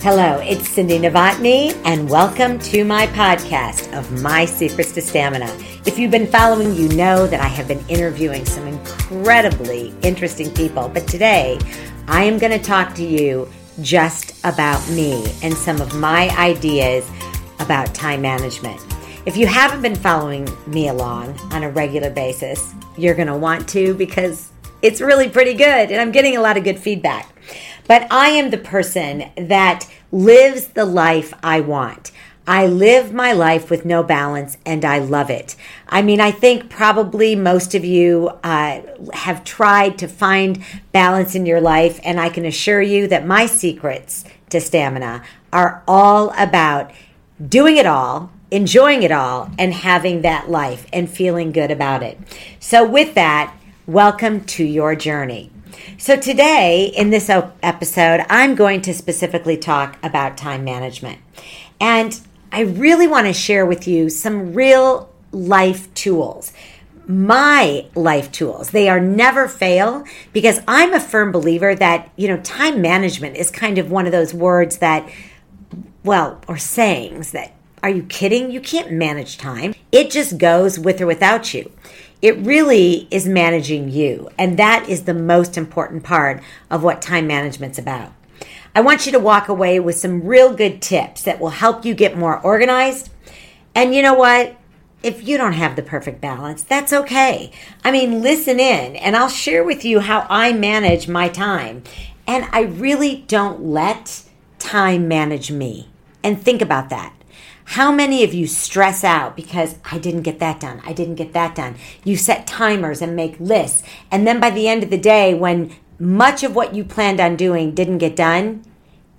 Hello, it's Cindy Novotny, and welcome to my podcast of My Secrets to Stamina. If you've been following, you know that I have been interviewing some incredibly interesting people, but today I am going to talk to you just about me and some of my ideas about time management. If you haven't been following me along on a regular basis, you're going to want to because it's really pretty good and I'm getting a lot of good feedback. But I am the person that lives the life I want. I live my life with no balance and I love it. I mean, I think probably most of you uh, have tried to find balance in your life, and I can assure you that my secrets to stamina are all about doing it all, enjoying it all, and having that life and feeling good about it. So, with that, welcome to your journey. So, today in this episode, I'm going to specifically talk about time management. And I really want to share with you some real life tools. My life tools. They are never fail because I'm a firm believer that, you know, time management is kind of one of those words that, well, or sayings that, are you kidding? You can't manage time. It just goes with or without you. It really is managing you. And that is the most important part of what time management's about. I want you to walk away with some real good tips that will help you get more organized. And you know what? If you don't have the perfect balance, that's okay. I mean, listen in and I'll share with you how I manage my time. And I really don't let time manage me. And think about that. How many of you stress out because I didn't get that done? I didn't get that done. You set timers and make lists. And then by the end of the day, when much of what you planned on doing didn't get done,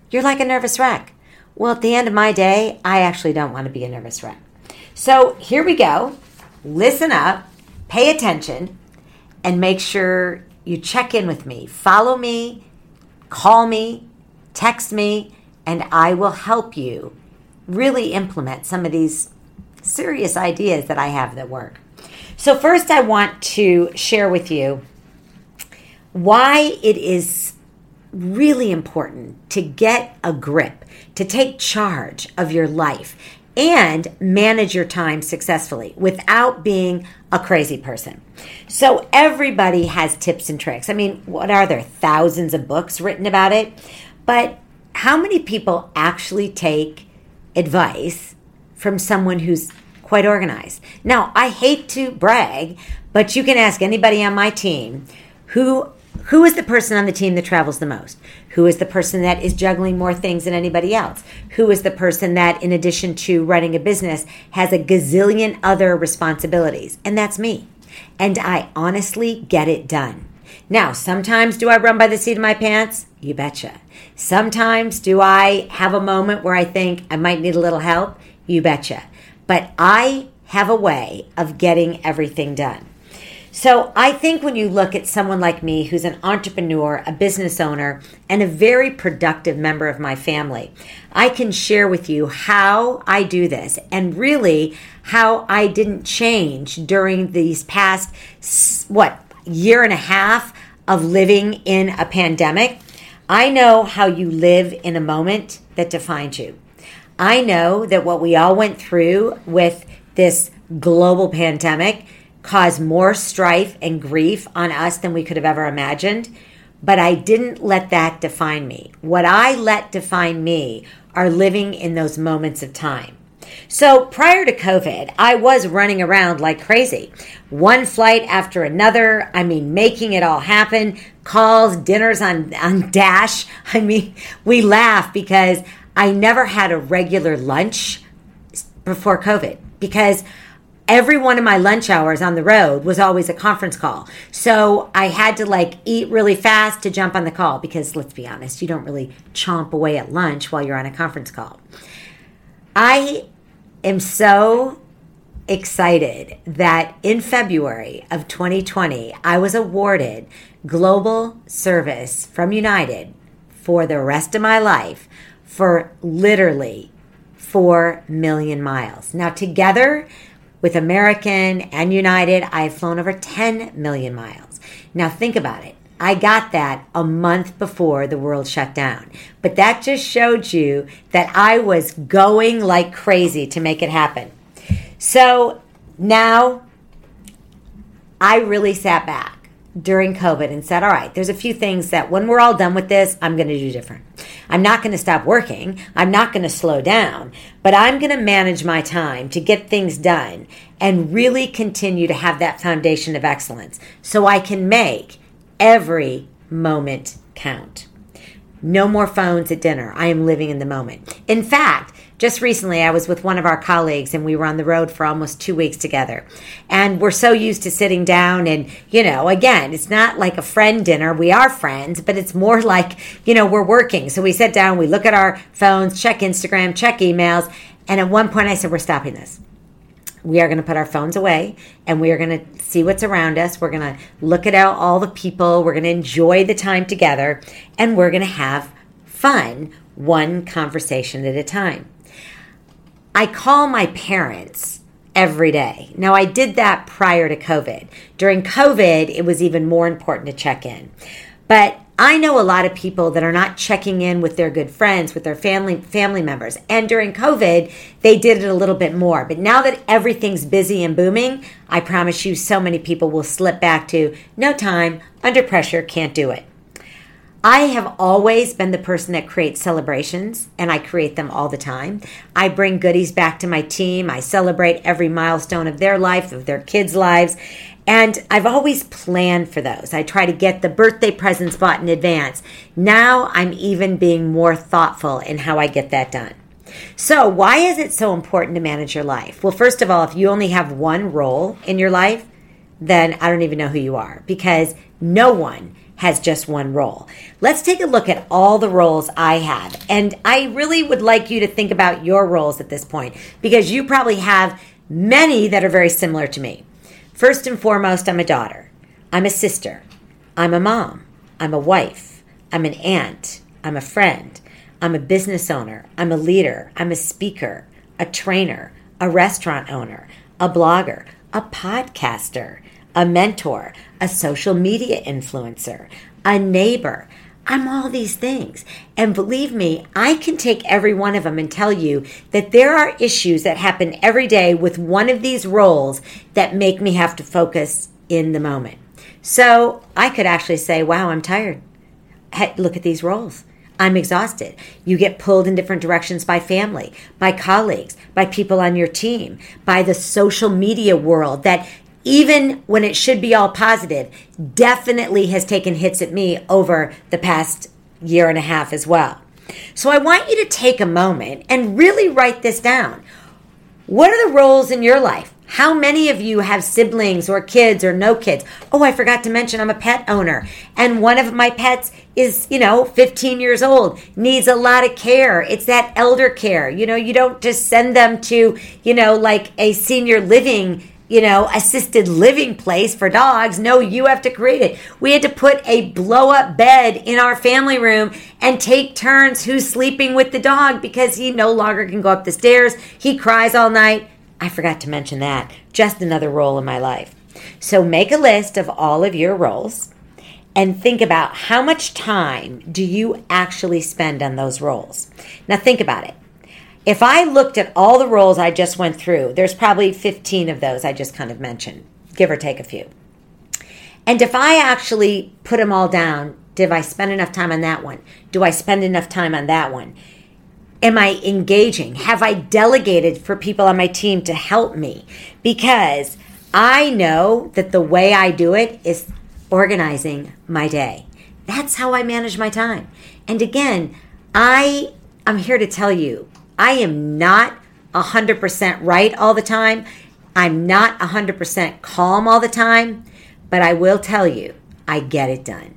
you're like a nervous wreck. Well, at the end of my day, I actually don't want to be a nervous wreck. So here we go. Listen up, pay attention, and make sure you check in with me. Follow me, call me, text me, and I will help you really implement some of these serious ideas that I have that work. So, first, I want to share with you why it is really important to get a grip, to take charge of your life and manage your time successfully without being a crazy person. So, everybody has tips and tricks. I mean, what are there? Thousands of books written about it. But how many people actually take advice from someone who's quite organized. Now, I hate to brag, but you can ask anybody on my team who who is the person on the team that travels the most? Who is the person that is juggling more things than anybody else? Who is the person that, in addition to running a business, has a gazillion other responsibilities? And that's me. And I honestly get it done. Now, sometimes do I run by the seat of my pants? You betcha. Sometimes do I have a moment where I think I might need a little help? You betcha. But I have a way of getting everything done. So I think when you look at someone like me who's an entrepreneur, a business owner, and a very productive member of my family, I can share with you how I do this and really how I didn't change during these past, what, year and a half of living in a pandemic. I know how you live in a moment that defines you. I know that what we all went through with this global pandemic caused more strife and grief on us than we could have ever imagined. But I didn't let that define me. What I let define me are living in those moments of time. So prior to COVID, I was running around like crazy. One flight after another. I mean, making it all happen. Calls, dinners on, on Dash. I mean, we laugh because I never had a regular lunch before COVID because every one of my lunch hours on the road was always a conference call. So I had to like eat really fast to jump on the call because let's be honest, you don't really chomp away at lunch while you're on a conference call. I am so excited that in February of 2020, I was awarded global service from United for the rest of my life for literally 4 million miles. Now, together with American and United, I have flown over 10 million miles. Now, think about it I got that a month before the world shut down. But that just showed you that I was going like crazy to make it happen. So now I really sat back during COVID and said, all right, there's a few things that when we're all done with this, I'm going to do different. I'm not going to stop working. I'm not going to slow down, but I'm going to manage my time to get things done and really continue to have that foundation of excellence so I can make every moment count. No more phones at dinner. I am living in the moment. In fact, just recently, I was with one of our colleagues and we were on the road for almost two weeks together. And we're so used to sitting down and, you know, again, it's not like a friend dinner. We are friends, but it's more like, you know, we're working. So we sit down, we look at our phones, check Instagram, check emails. And at one point I said, we're stopping this. We are going to put our phones away and we are going to see what's around us. We're going to look at out all the people. We're going to enjoy the time together and we're going to have fun one conversation at a time. I call my parents every day. Now, I did that prior to COVID. During COVID, it was even more important to check in. But I know a lot of people that are not checking in with their good friends, with their family family members. And during COVID, they did it a little bit more. But now that everything's busy and booming, I promise you so many people will slip back to no time, under pressure, can't do it. I have always been the person that creates celebrations, and I create them all the time. I bring goodies back to my team. I celebrate every milestone of their life, of their kids' lives. And I've always planned for those. I try to get the birthday presents bought in advance. Now I'm even being more thoughtful in how I get that done. So, why is it so important to manage your life? Well, first of all, if you only have one role in your life, then I don't even know who you are because no one has just one role. Let's take a look at all the roles I have. And I really would like you to think about your roles at this point because you probably have many that are very similar to me. First and foremost, I'm a daughter, I'm a sister, I'm a mom, I'm a wife, I'm an aunt, I'm a friend, I'm a business owner, I'm a leader, I'm a speaker, a trainer, a restaurant owner, a blogger, a podcaster a mentor, a social media influencer, a neighbor. I'm all these things. And believe me, I can take every one of them and tell you that there are issues that happen every day with one of these roles that make me have to focus in the moment. So I could actually say, wow, I'm tired. Hey, look at these roles. I'm exhausted. You get pulled in different directions by family, by colleagues, by people on your team, by the social media world that even when it should be all positive, definitely has taken hits at me over the past year and a half as well. So I want you to take a moment and really write this down. What are the roles in your life? How many of you have siblings or kids or no kids? Oh, I forgot to mention I'm a pet owner. And one of my pets is, you know, 15 years old, needs a lot of care. It's that elder care. You know, you don't just send them to, you know, like a senior living you know, assisted living place for dogs. No, you have to create it. We had to put a blow up bed in our family room and take turns who's sleeping with the dog because he no longer can go up the stairs. He cries all night. I forgot to mention that. Just another role in my life. So make a list of all of your roles and think about how much time do you actually spend on those roles. Now think about it if I looked at all the roles I just went through, there's probably 15 of those I just kind of mentioned, give or take a few. And if I actually put them all down, did I spend enough time on that one? Do I spend enough time on that one? Am I engaging? Have I delegated for people on my team to help me? Because I know that the way I do it is organizing my day. That's how I manage my time. And again, I I'm here to tell you I am not 100% right all the time. I'm not 100% calm all the time, but I will tell you, I get it done.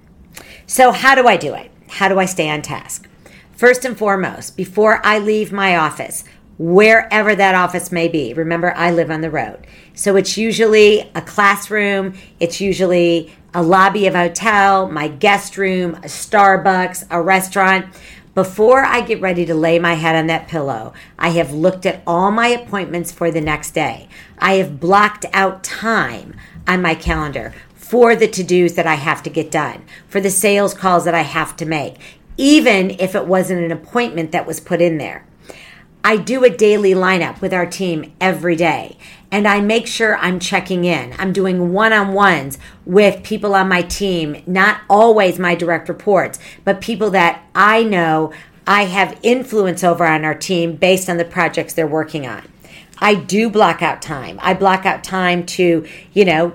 So, how do I do it? How do I stay on task? First and foremost, before I leave my office, wherever that office may be, remember I live on the road. So, it's usually a classroom, it's usually a lobby of a hotel, my guest room, a Starbucks, a restaurant. Before I get ready to lay my head on that pillow, I have looked at all my appointments for the next day. I have blocked out time on my calendar for the to dos that I have to get done, for the sales calls that I have to make, even if it wasn't an appointment that was put in there. I do a daily lineup with our team every day and I make sure I'm checking in. I'm doing one on ones with people on my team, not always my direct reports, but people that I know I have influence over on our team based on the projects they're working on. I do block out time. I block out time to, you know,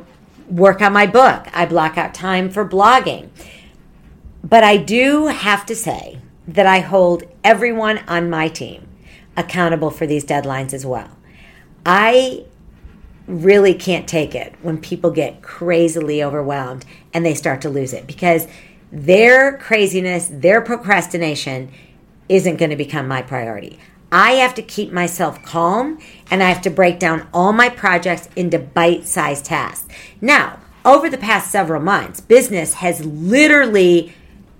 work on my book. I block out time for blogging. But I do have to say that I hold everyone on my team accountable for these deadlines as well. I really can't take it when people get crazily overwhelmed and they start to lose it because their craziness, their procrastination isn't going to become my priority. I have to keep myself calm and I have to break down all my projects into bite sized tasks. Now, over the past several months, business has literally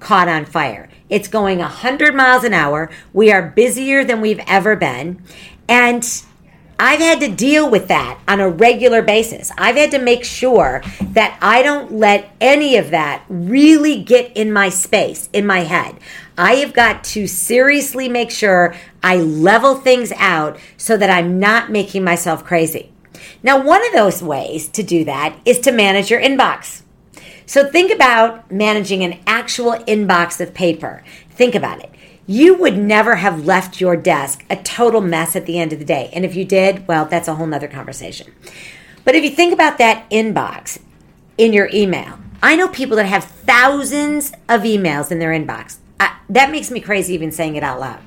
caught on fire. It's going 100 miles an hour. We are busier than we've ever been. And I've had to deal with that on a regular basis. I've had to make sure that I don't let any of that really get in my space, in my head. I have got to seriously make sure I level things out so that I'm not making myself crazy. Now, one of those ways to do that is to manage your inbox. So think about managing an actual inbox of paper. Think about it you would never have left your desk a total mess at the end of the day. And if you did, well, that's a whole nother conversation. But if you think about that inbox in your email, I know people that have thousands of emails in their inbox. I, that makes me crazy even saying it out loud.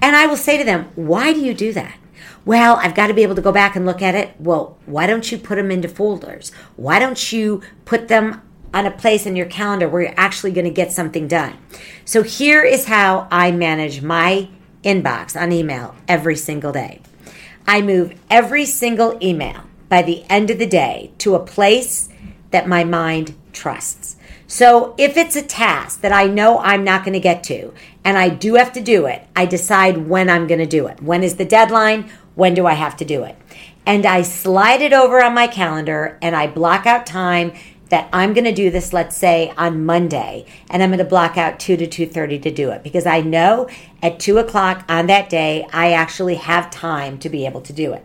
And I will say to them, why do you do that? Well, I've got to be able to go back and look at it. Well, why don't you put them into folders? Why don't you put them on a place in your calendar where you're actually going to get something done. So here is how I manage my inbox on email every single day. I move every single email by the end of the day to a place that my mind trusts. So if it's a task that I know I'm not going to get to and I do have to do it, I decide when I'm going to do it. When is the deadline? When do I have to do it? And I slide it over on my calendar and I block out time that I'm going to do this, let's say on Monday, and I'm going to block out 2 to 2.30 to do it because I know at 2 o'clock on that day, I actually have time to be able to do it.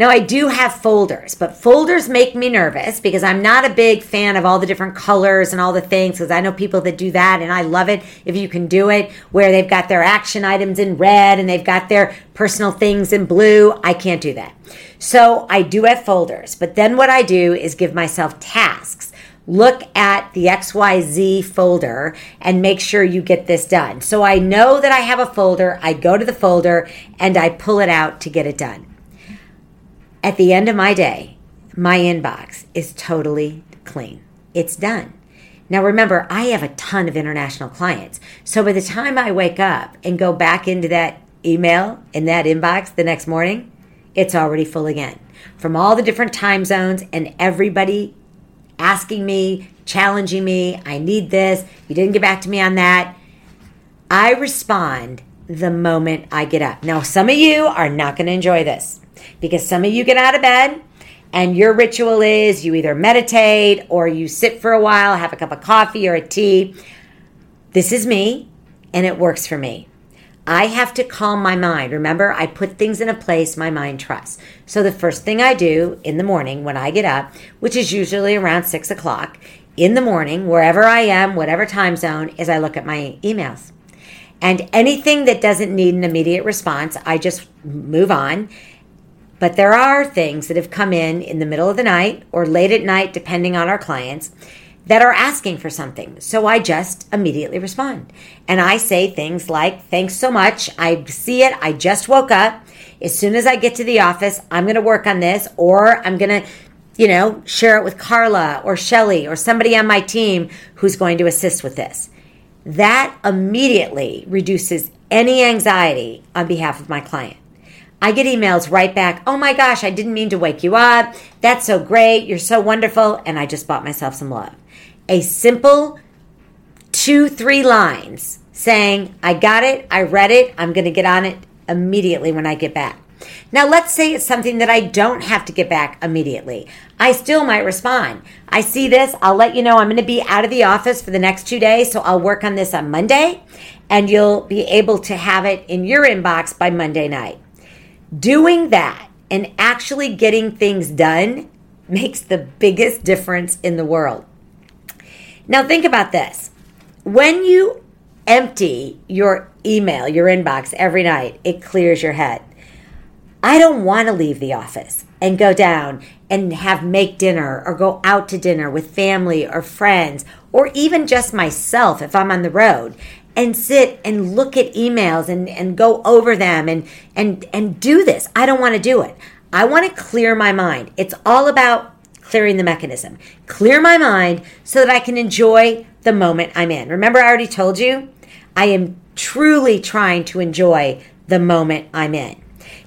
Now, I do have folders, but folders make me nervous because I'm not a big fan of all the different colors and all the things because I know people that do that and I love it if you can do it where they've got their action items in red and they've got their personal things in blue. I can't do that. So I do have folders, but then what I do is give myself tasks look at the XYZ folder and make sure you get this done. So I know that I have a folder, I go to the folder and I pull it out to get it done. At the end of my day, my inbox is totally clean. It's done. Now, remember, I have a ton of international clients. So by the time I wake up and go back into that email in that inbox the next morning, it's already full again from all the different time zones and everybody asking me, challenging me. I need this. You didn't get back to me on that. I respond the moment I get up. Now, some of you are not going to enjoy this because some of you get out of bed and your ritual is you either meditate or you sit for a while, have a cup of coffee or a tea. This is me and it works for me. I have to calm my mind. Remember, I put things in a place my mind trusts. So the first thing I do in the morning when I get up, which is usually around six o'clock in the morning, wherever I am, whatever time zone, is I look at my emails. And anything that doesn't need an immediate response, I just move on but there are things that have come in in the middle of the night or late at night, depending on our clients, that are asking for something. So I just immediately respond. And I say things like, Thanks so much. I see it. I just woke up. As soon as I get to the office, I'm going to work on this, or I'm going to, you know, share it with Carla or Shelly or somebody on my team who's going to assist with this. That immediately reduces any anxiety on behalf of my client. I get emails right back. Oh my gosh, I didn't mean to wake you up. That's so great. You're so wonderful. And I just bought myself some love. A simple two, three lines saying, I got it. I read it. I'm going to get on it immediately when I get back. Now, let's say it's something that I don't have to get back immediately. I still might respond. I see this, I'll let you know I'm going to be out of the office for the next two days, so I'll work on this on Monday, and you'll be able to have it in your inbox by Monday night. Doing that and actually getting things done makes the biggest difference in the world. Now, think about this. When you empty your email, your inbox every night, it clears your head. I don't want to leave the office and go down and have make dinner or go out to dinner with family or friends or even just myself if I'm on the road and sit and look at emails and, and go over them and and and do this. I don't want to do it. I want to clear my mind. It's all about clearing the mechanism. Clear my mind so that I can enjoy the moment I'm in. Remember, I already told you, I am truly trying to enjoy the moment I'm in.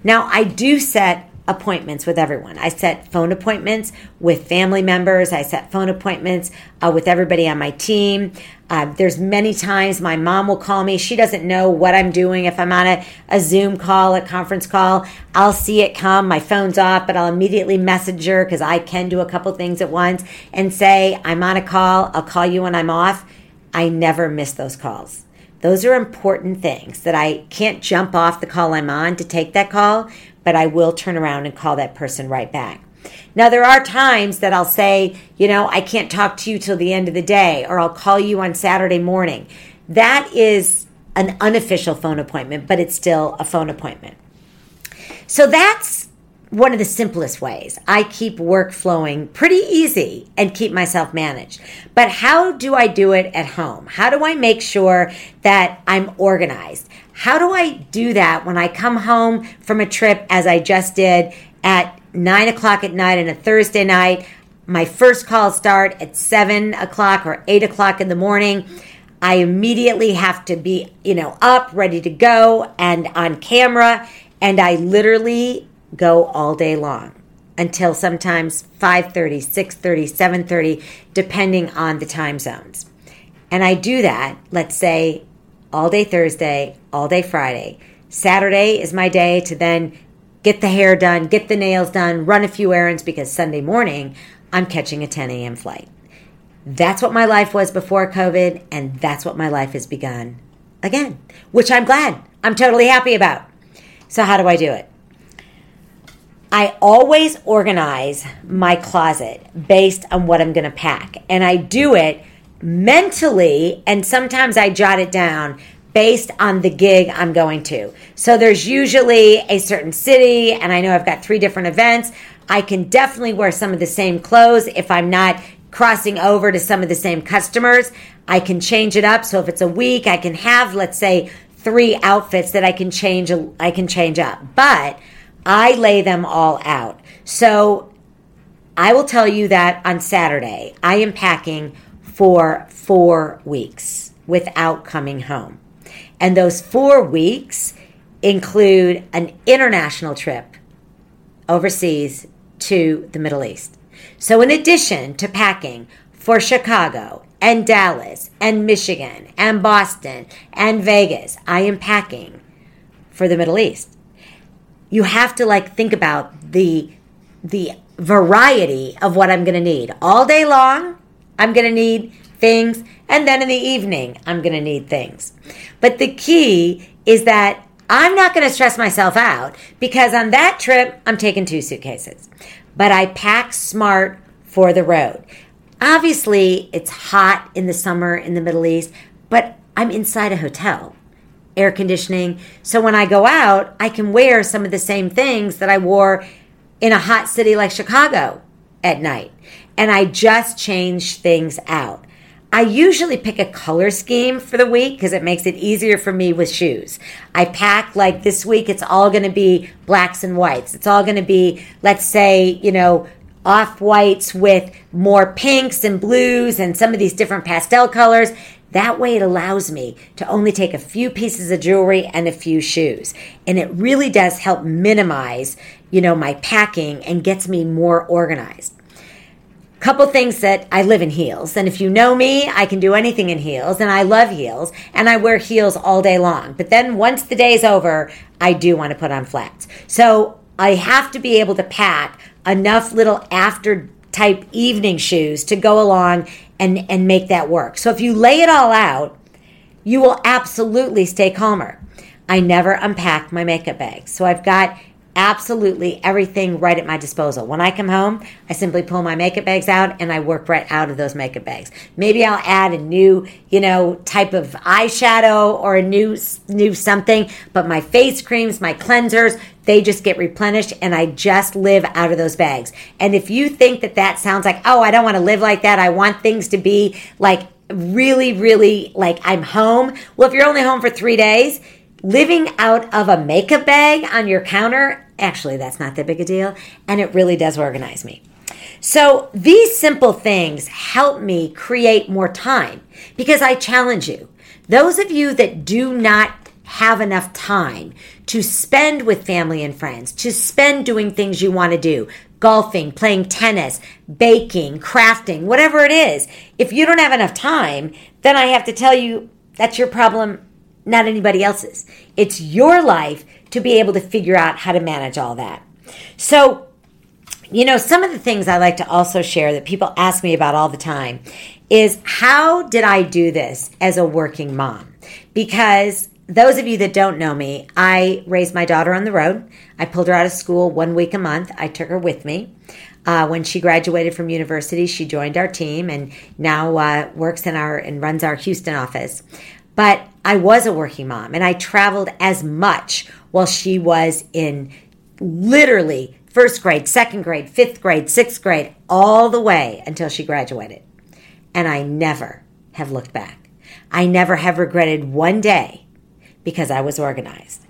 Now, I do set appointments with everyone. I set phone appointments with family members. I set phone appointments uh, with everybody on my team. Uh, there's many times my mom will call me. She doesn't know what I'm doing. If I'm on a, a Zoom call, a conference call, I'll see it come. My phone's off, but I'll immediately message her because I can do a couple things at once and say, I'm on a call. I'll call you when I'm off. I never miss those calls. Those are important things that I can't jump off the call I'm on to take that call, but I will turn around and call that person right back. Now, there are times that I'll say, you know, I can't talk to you till the end of the day, or I'll call you on Saturday morning. That is an unofficial phone appointment, but it's still a phone appointment. So that's one of the simplest ways. I keep work flowing pretty easy and keep myself managed. But how do I do it at home? How do I make sure that I'm organized? How do I do that when I come home from a trip, as I just did at nine o'clock at night on a Thursday night? My first calls start at seven o'clock or eight o'clock in the morning. I immediately have to be, you know, up, ready to go, and on camera. And I literally go all day long until sometimes 5:30, 6:30, 7:30 depending on the time zones. And I do that, let's say all day Thursday, all day Friday. Saturday is my day to then get the hair done, get the nails done, run a few errands because Sunday morning I'm catching a 10 a.m. flight. That's what my life was before COVID, and that's what my life has begun again, which I'm glad. I'm totally happy about. So, how do I do it? I always organize my closet based on what I'm going to pack. And I do it mentally, and sometimes I jot it down based on the gig I'm going to. So there's usually a certain city, and I know I've got three different events. I can definitely wear some of the same clothes if I'm not crossing over to some of the same customers. I can change it up. So if it's a week, I can have, let's say, three outfits that I can change. I can change up, but I lay them all out. So I will tell you that on Saturday, I am packing for four weeks without coming home. And those four weeks include an international trip overseas to the Middle East. So, in addition to packing for Chicago and Dallas and Michigan and Boston and Vegas, I am packing for the Middle East you have to like think about the the variety of what I'm going to need. All day long, I'm going to need things, and then in the evening, I'm going to need things. But the key is that I'm not going to stress myself out because on that trip, I'm taking two suitcases. But I pack smart for the road. Obviously, it's hot in the summer in the Middle East, but I'm inside a hotel air conditioning. So when I go out, I can wear some of the same things that I wore in a hot city like Chicago at night. And I just change things out. I usually pick a color scheme for the week because it makes it easier for me with shoes. I pack like this week, it's all going to be blacks and whites. It's all going to be, let's say, you know, off whites with more pinks and blues and some of these different pastel colors. That way, it allows me to only take a few pieces of jewelry and a few shoes. And it really does help minimize, you know, my packing and gets me more organized. Couple things that I live in heels. And if you know me, I can do anything in heels and I love heels and I wear heels all day long. But then once the day's over, I do want to put on flats. So I have to be able to pack enough little after type evening shoes to go along and, and make that work. So if you lay it all out, you will absolutely stay calmer. I never unpack my makeup bag. So I've got absolutely everything right at my disposal. When I come home, I simply pull my makeup bags out and I work right out of those makeup bags. Maybe I'll add a new, you know, type of eyeshadow or a new new something, but my face creams, my cleansers, they just get replenished and I just live out of those bags. And if you think that that sounds like, "Oh, I don't want to live like that. I want things to be like really really like I'm home." Well, if you're only home for 3 days, living out of a makeup bag on your counter, actually, that's not that big a deal. And it really does organize me. So these simple things help me create more time because I challenge you. Those of you that do not have enough time to spend with family and friends, to spend doing things you want to do, golfing, playing tennis, baking, crafting, whatever it is. If you don't have enough time, then I have to tell you that's your problem not anybody else's. It's your life to be able to figure out how to manage all that. So, you know, some of the things I like to also share that people ask me about all the time is how did I do this as a working mom? Because those of you that don't know me, I raised my daughter on the road. I pulled her out of school one week a month. I took her with me. Uh, when she graduated from university, she joined our team and now uh, works in our and runs our Houston office. But I was a working mom and I traveled as much while she was in literally first grade, second grade, fifth grade, sixth grade, all the way until she graduated. And I never have looked back. I never have regretted one day because I was organized.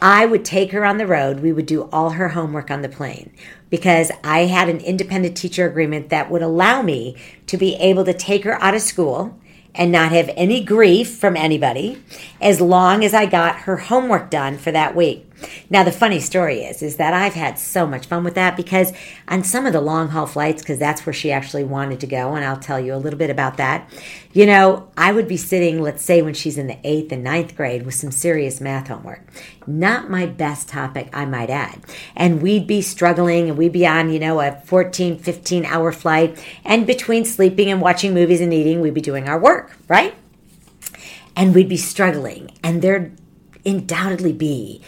I would take her on the road. We would do all her homework on the plane because I had an independent teacher agreement that would allow me to be able to take her out of school and not have any grief from anybody as long as I got her homework done for that week. Now the funny story is is that I've had so much fun with that because on some of the long haul flights because that's where she actually wanted to go and I'll tell you a little bit about that. You know, I would be sitting let's say when she's in the 8th and ninth grade with some serious math homework. Not my best topic, I might add. And we'd be struggling and we'd be on, you know, a 14, 15 hour flight and between sleeping and watching movies and eating, we'd be doing our work, right? And we'd be struggling and there'd undoubtedly be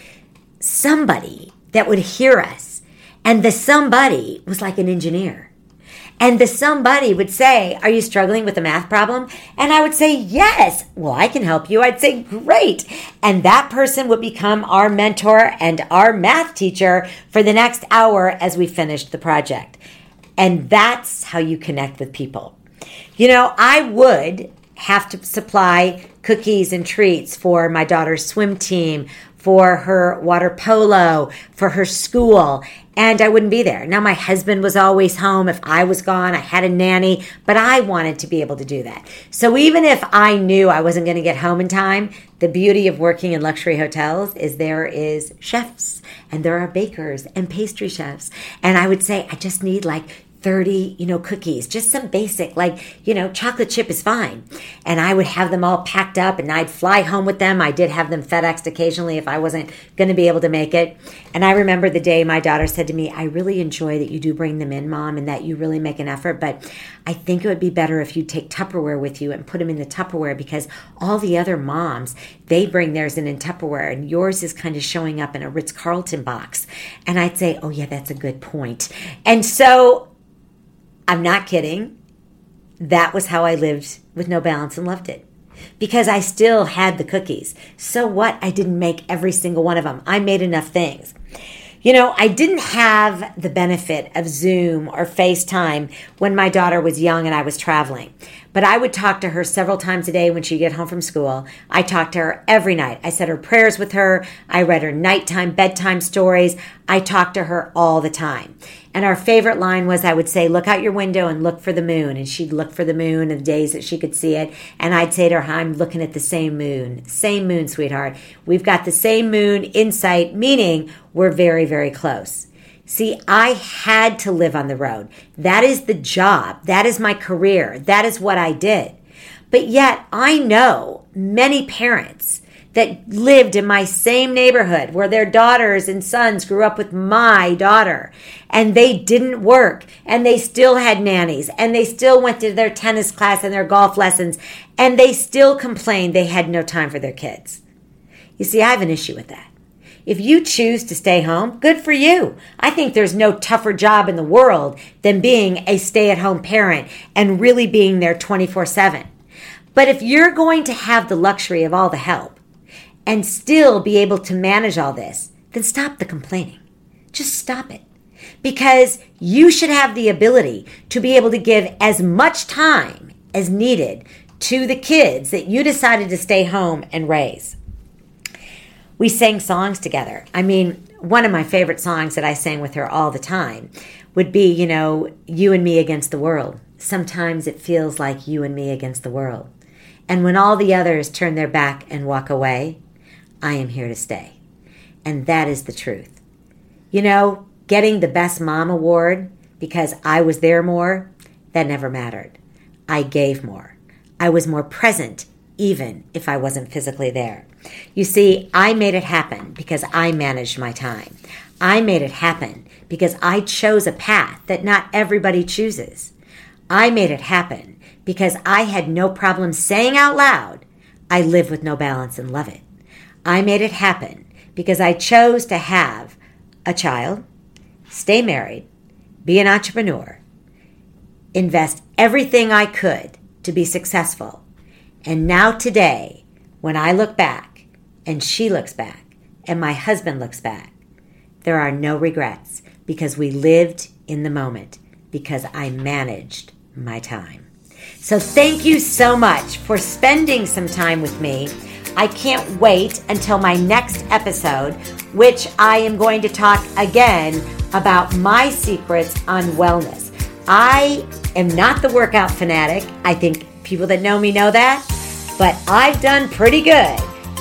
somebody that would hear us. And the somebody was like an engineer. And the somebody would say, Are you struggling with a math problem? And I would say, Yes. Well, I can help you. I'd say, Great. And that person would become our mentor and our math teacher for the next hour as we finished the project. And that's how you connect with people. You know, I would have to supply cookies and treats for my daughter's swim team, for her water polo, for her school, and I wouldn't be there. Now, my husband was always home. If I was gone, I had a nanny, but I wanted to be able to do that. So even if I knew I wasn't going to get home in time, the beauty of working in luxury hotels is there is chefs and there are bakers and pastry chefs. And I would say, I just need like 30, you know, cookies, just some basic, like, you know, chocolate chip is fine. And I would have them all packed up and I'd fly home with them. I did have them FedExed occasionally if I wasn't going to be able to make it. And I remember the day my daughter said to me, I really enjoy that you do bring them in, mom, and that you really make an effort. But I think it would be better if you take Tupperware with you and put them in the Tupperware because all the other moms, they bring theirs in in Tupperware and yours is kind of showing up in a Ritz Carlton box. And I'd say, oh, yeah, that's a good point. And so I'm not kidding. That was how I lived with no balance and loved it. Because I still had the cookies. So what? I didn't make every single one of them. I made enough things. You know, I didn't have the benefit of Zoom or FaceTime when my daughter was young and I was traveling. But I would talk to her several times a day when she'd get home from school. I talked to her every night. I said her prayers with her. I read her nighttime, bedtime stories. I talked to her all the time. And our favorite line was I would say, Look out your window and look for the moon. And she'd look for the moon and the days that she could see it. And I'd say to her, I'm looking at the same moon. Same moon, sweetheart. We've got the same moon in sight, meaning we're very, very close. See, I had to live on the road. That is the job. That is my career. That is what I did. But yet I know many parents that lived in my same neighborhood where their daughters and sons grew up with my daughter and they didn't work and they still had nannies and they still went to their tennis class and their golf lessons and they still complained they had no time for their kids. You see, I have an issue with that. If you choose to stay home, good for you. I think there's no tougher job in the world than being a stay at home parent and really being there 24 7. But if you're going to have the luxury of all the help, and still be able to manage all this, then stop the complaining. Just stop it. Because you should have the ability to be able to give as much time as needed to the kids that you decided to stay home and raise. We sang songs together. I mean, one of my favorite songs that I sang with her all the time would be, you know, You and Me Against the World. Sometimes it feels like you and me against the world. And when all the others turn their back and walk away, I am here to stay. And that is the truth. You know, getting the Best Mom Award because I was there more, that never mattered. I gave more. I was more present, even if I wasn't physically there. You see, I made it happen because I managed my time. I made it happen because I chose a path that not everybody chooses. I made it happen because I had no problem saying out loud, I live with no balance and love it. I made it happen because I chose to have a child, stay married, be an entrepreneur, invest everything I could to be successful. And now, today, when I look back and she looks back and my husband looks back, there are no regrets because we lived in the moment because I managed my time. So, thank you so much for spending some time with me. I can't wait until my next episode, which I am going to talk again about my secrets on wellness. I am not the workout fanatic. I think people that know me know that, but I've done pretty good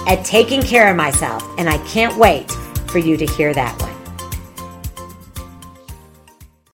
at taking care of myself, and I can't wait for you to hear that one.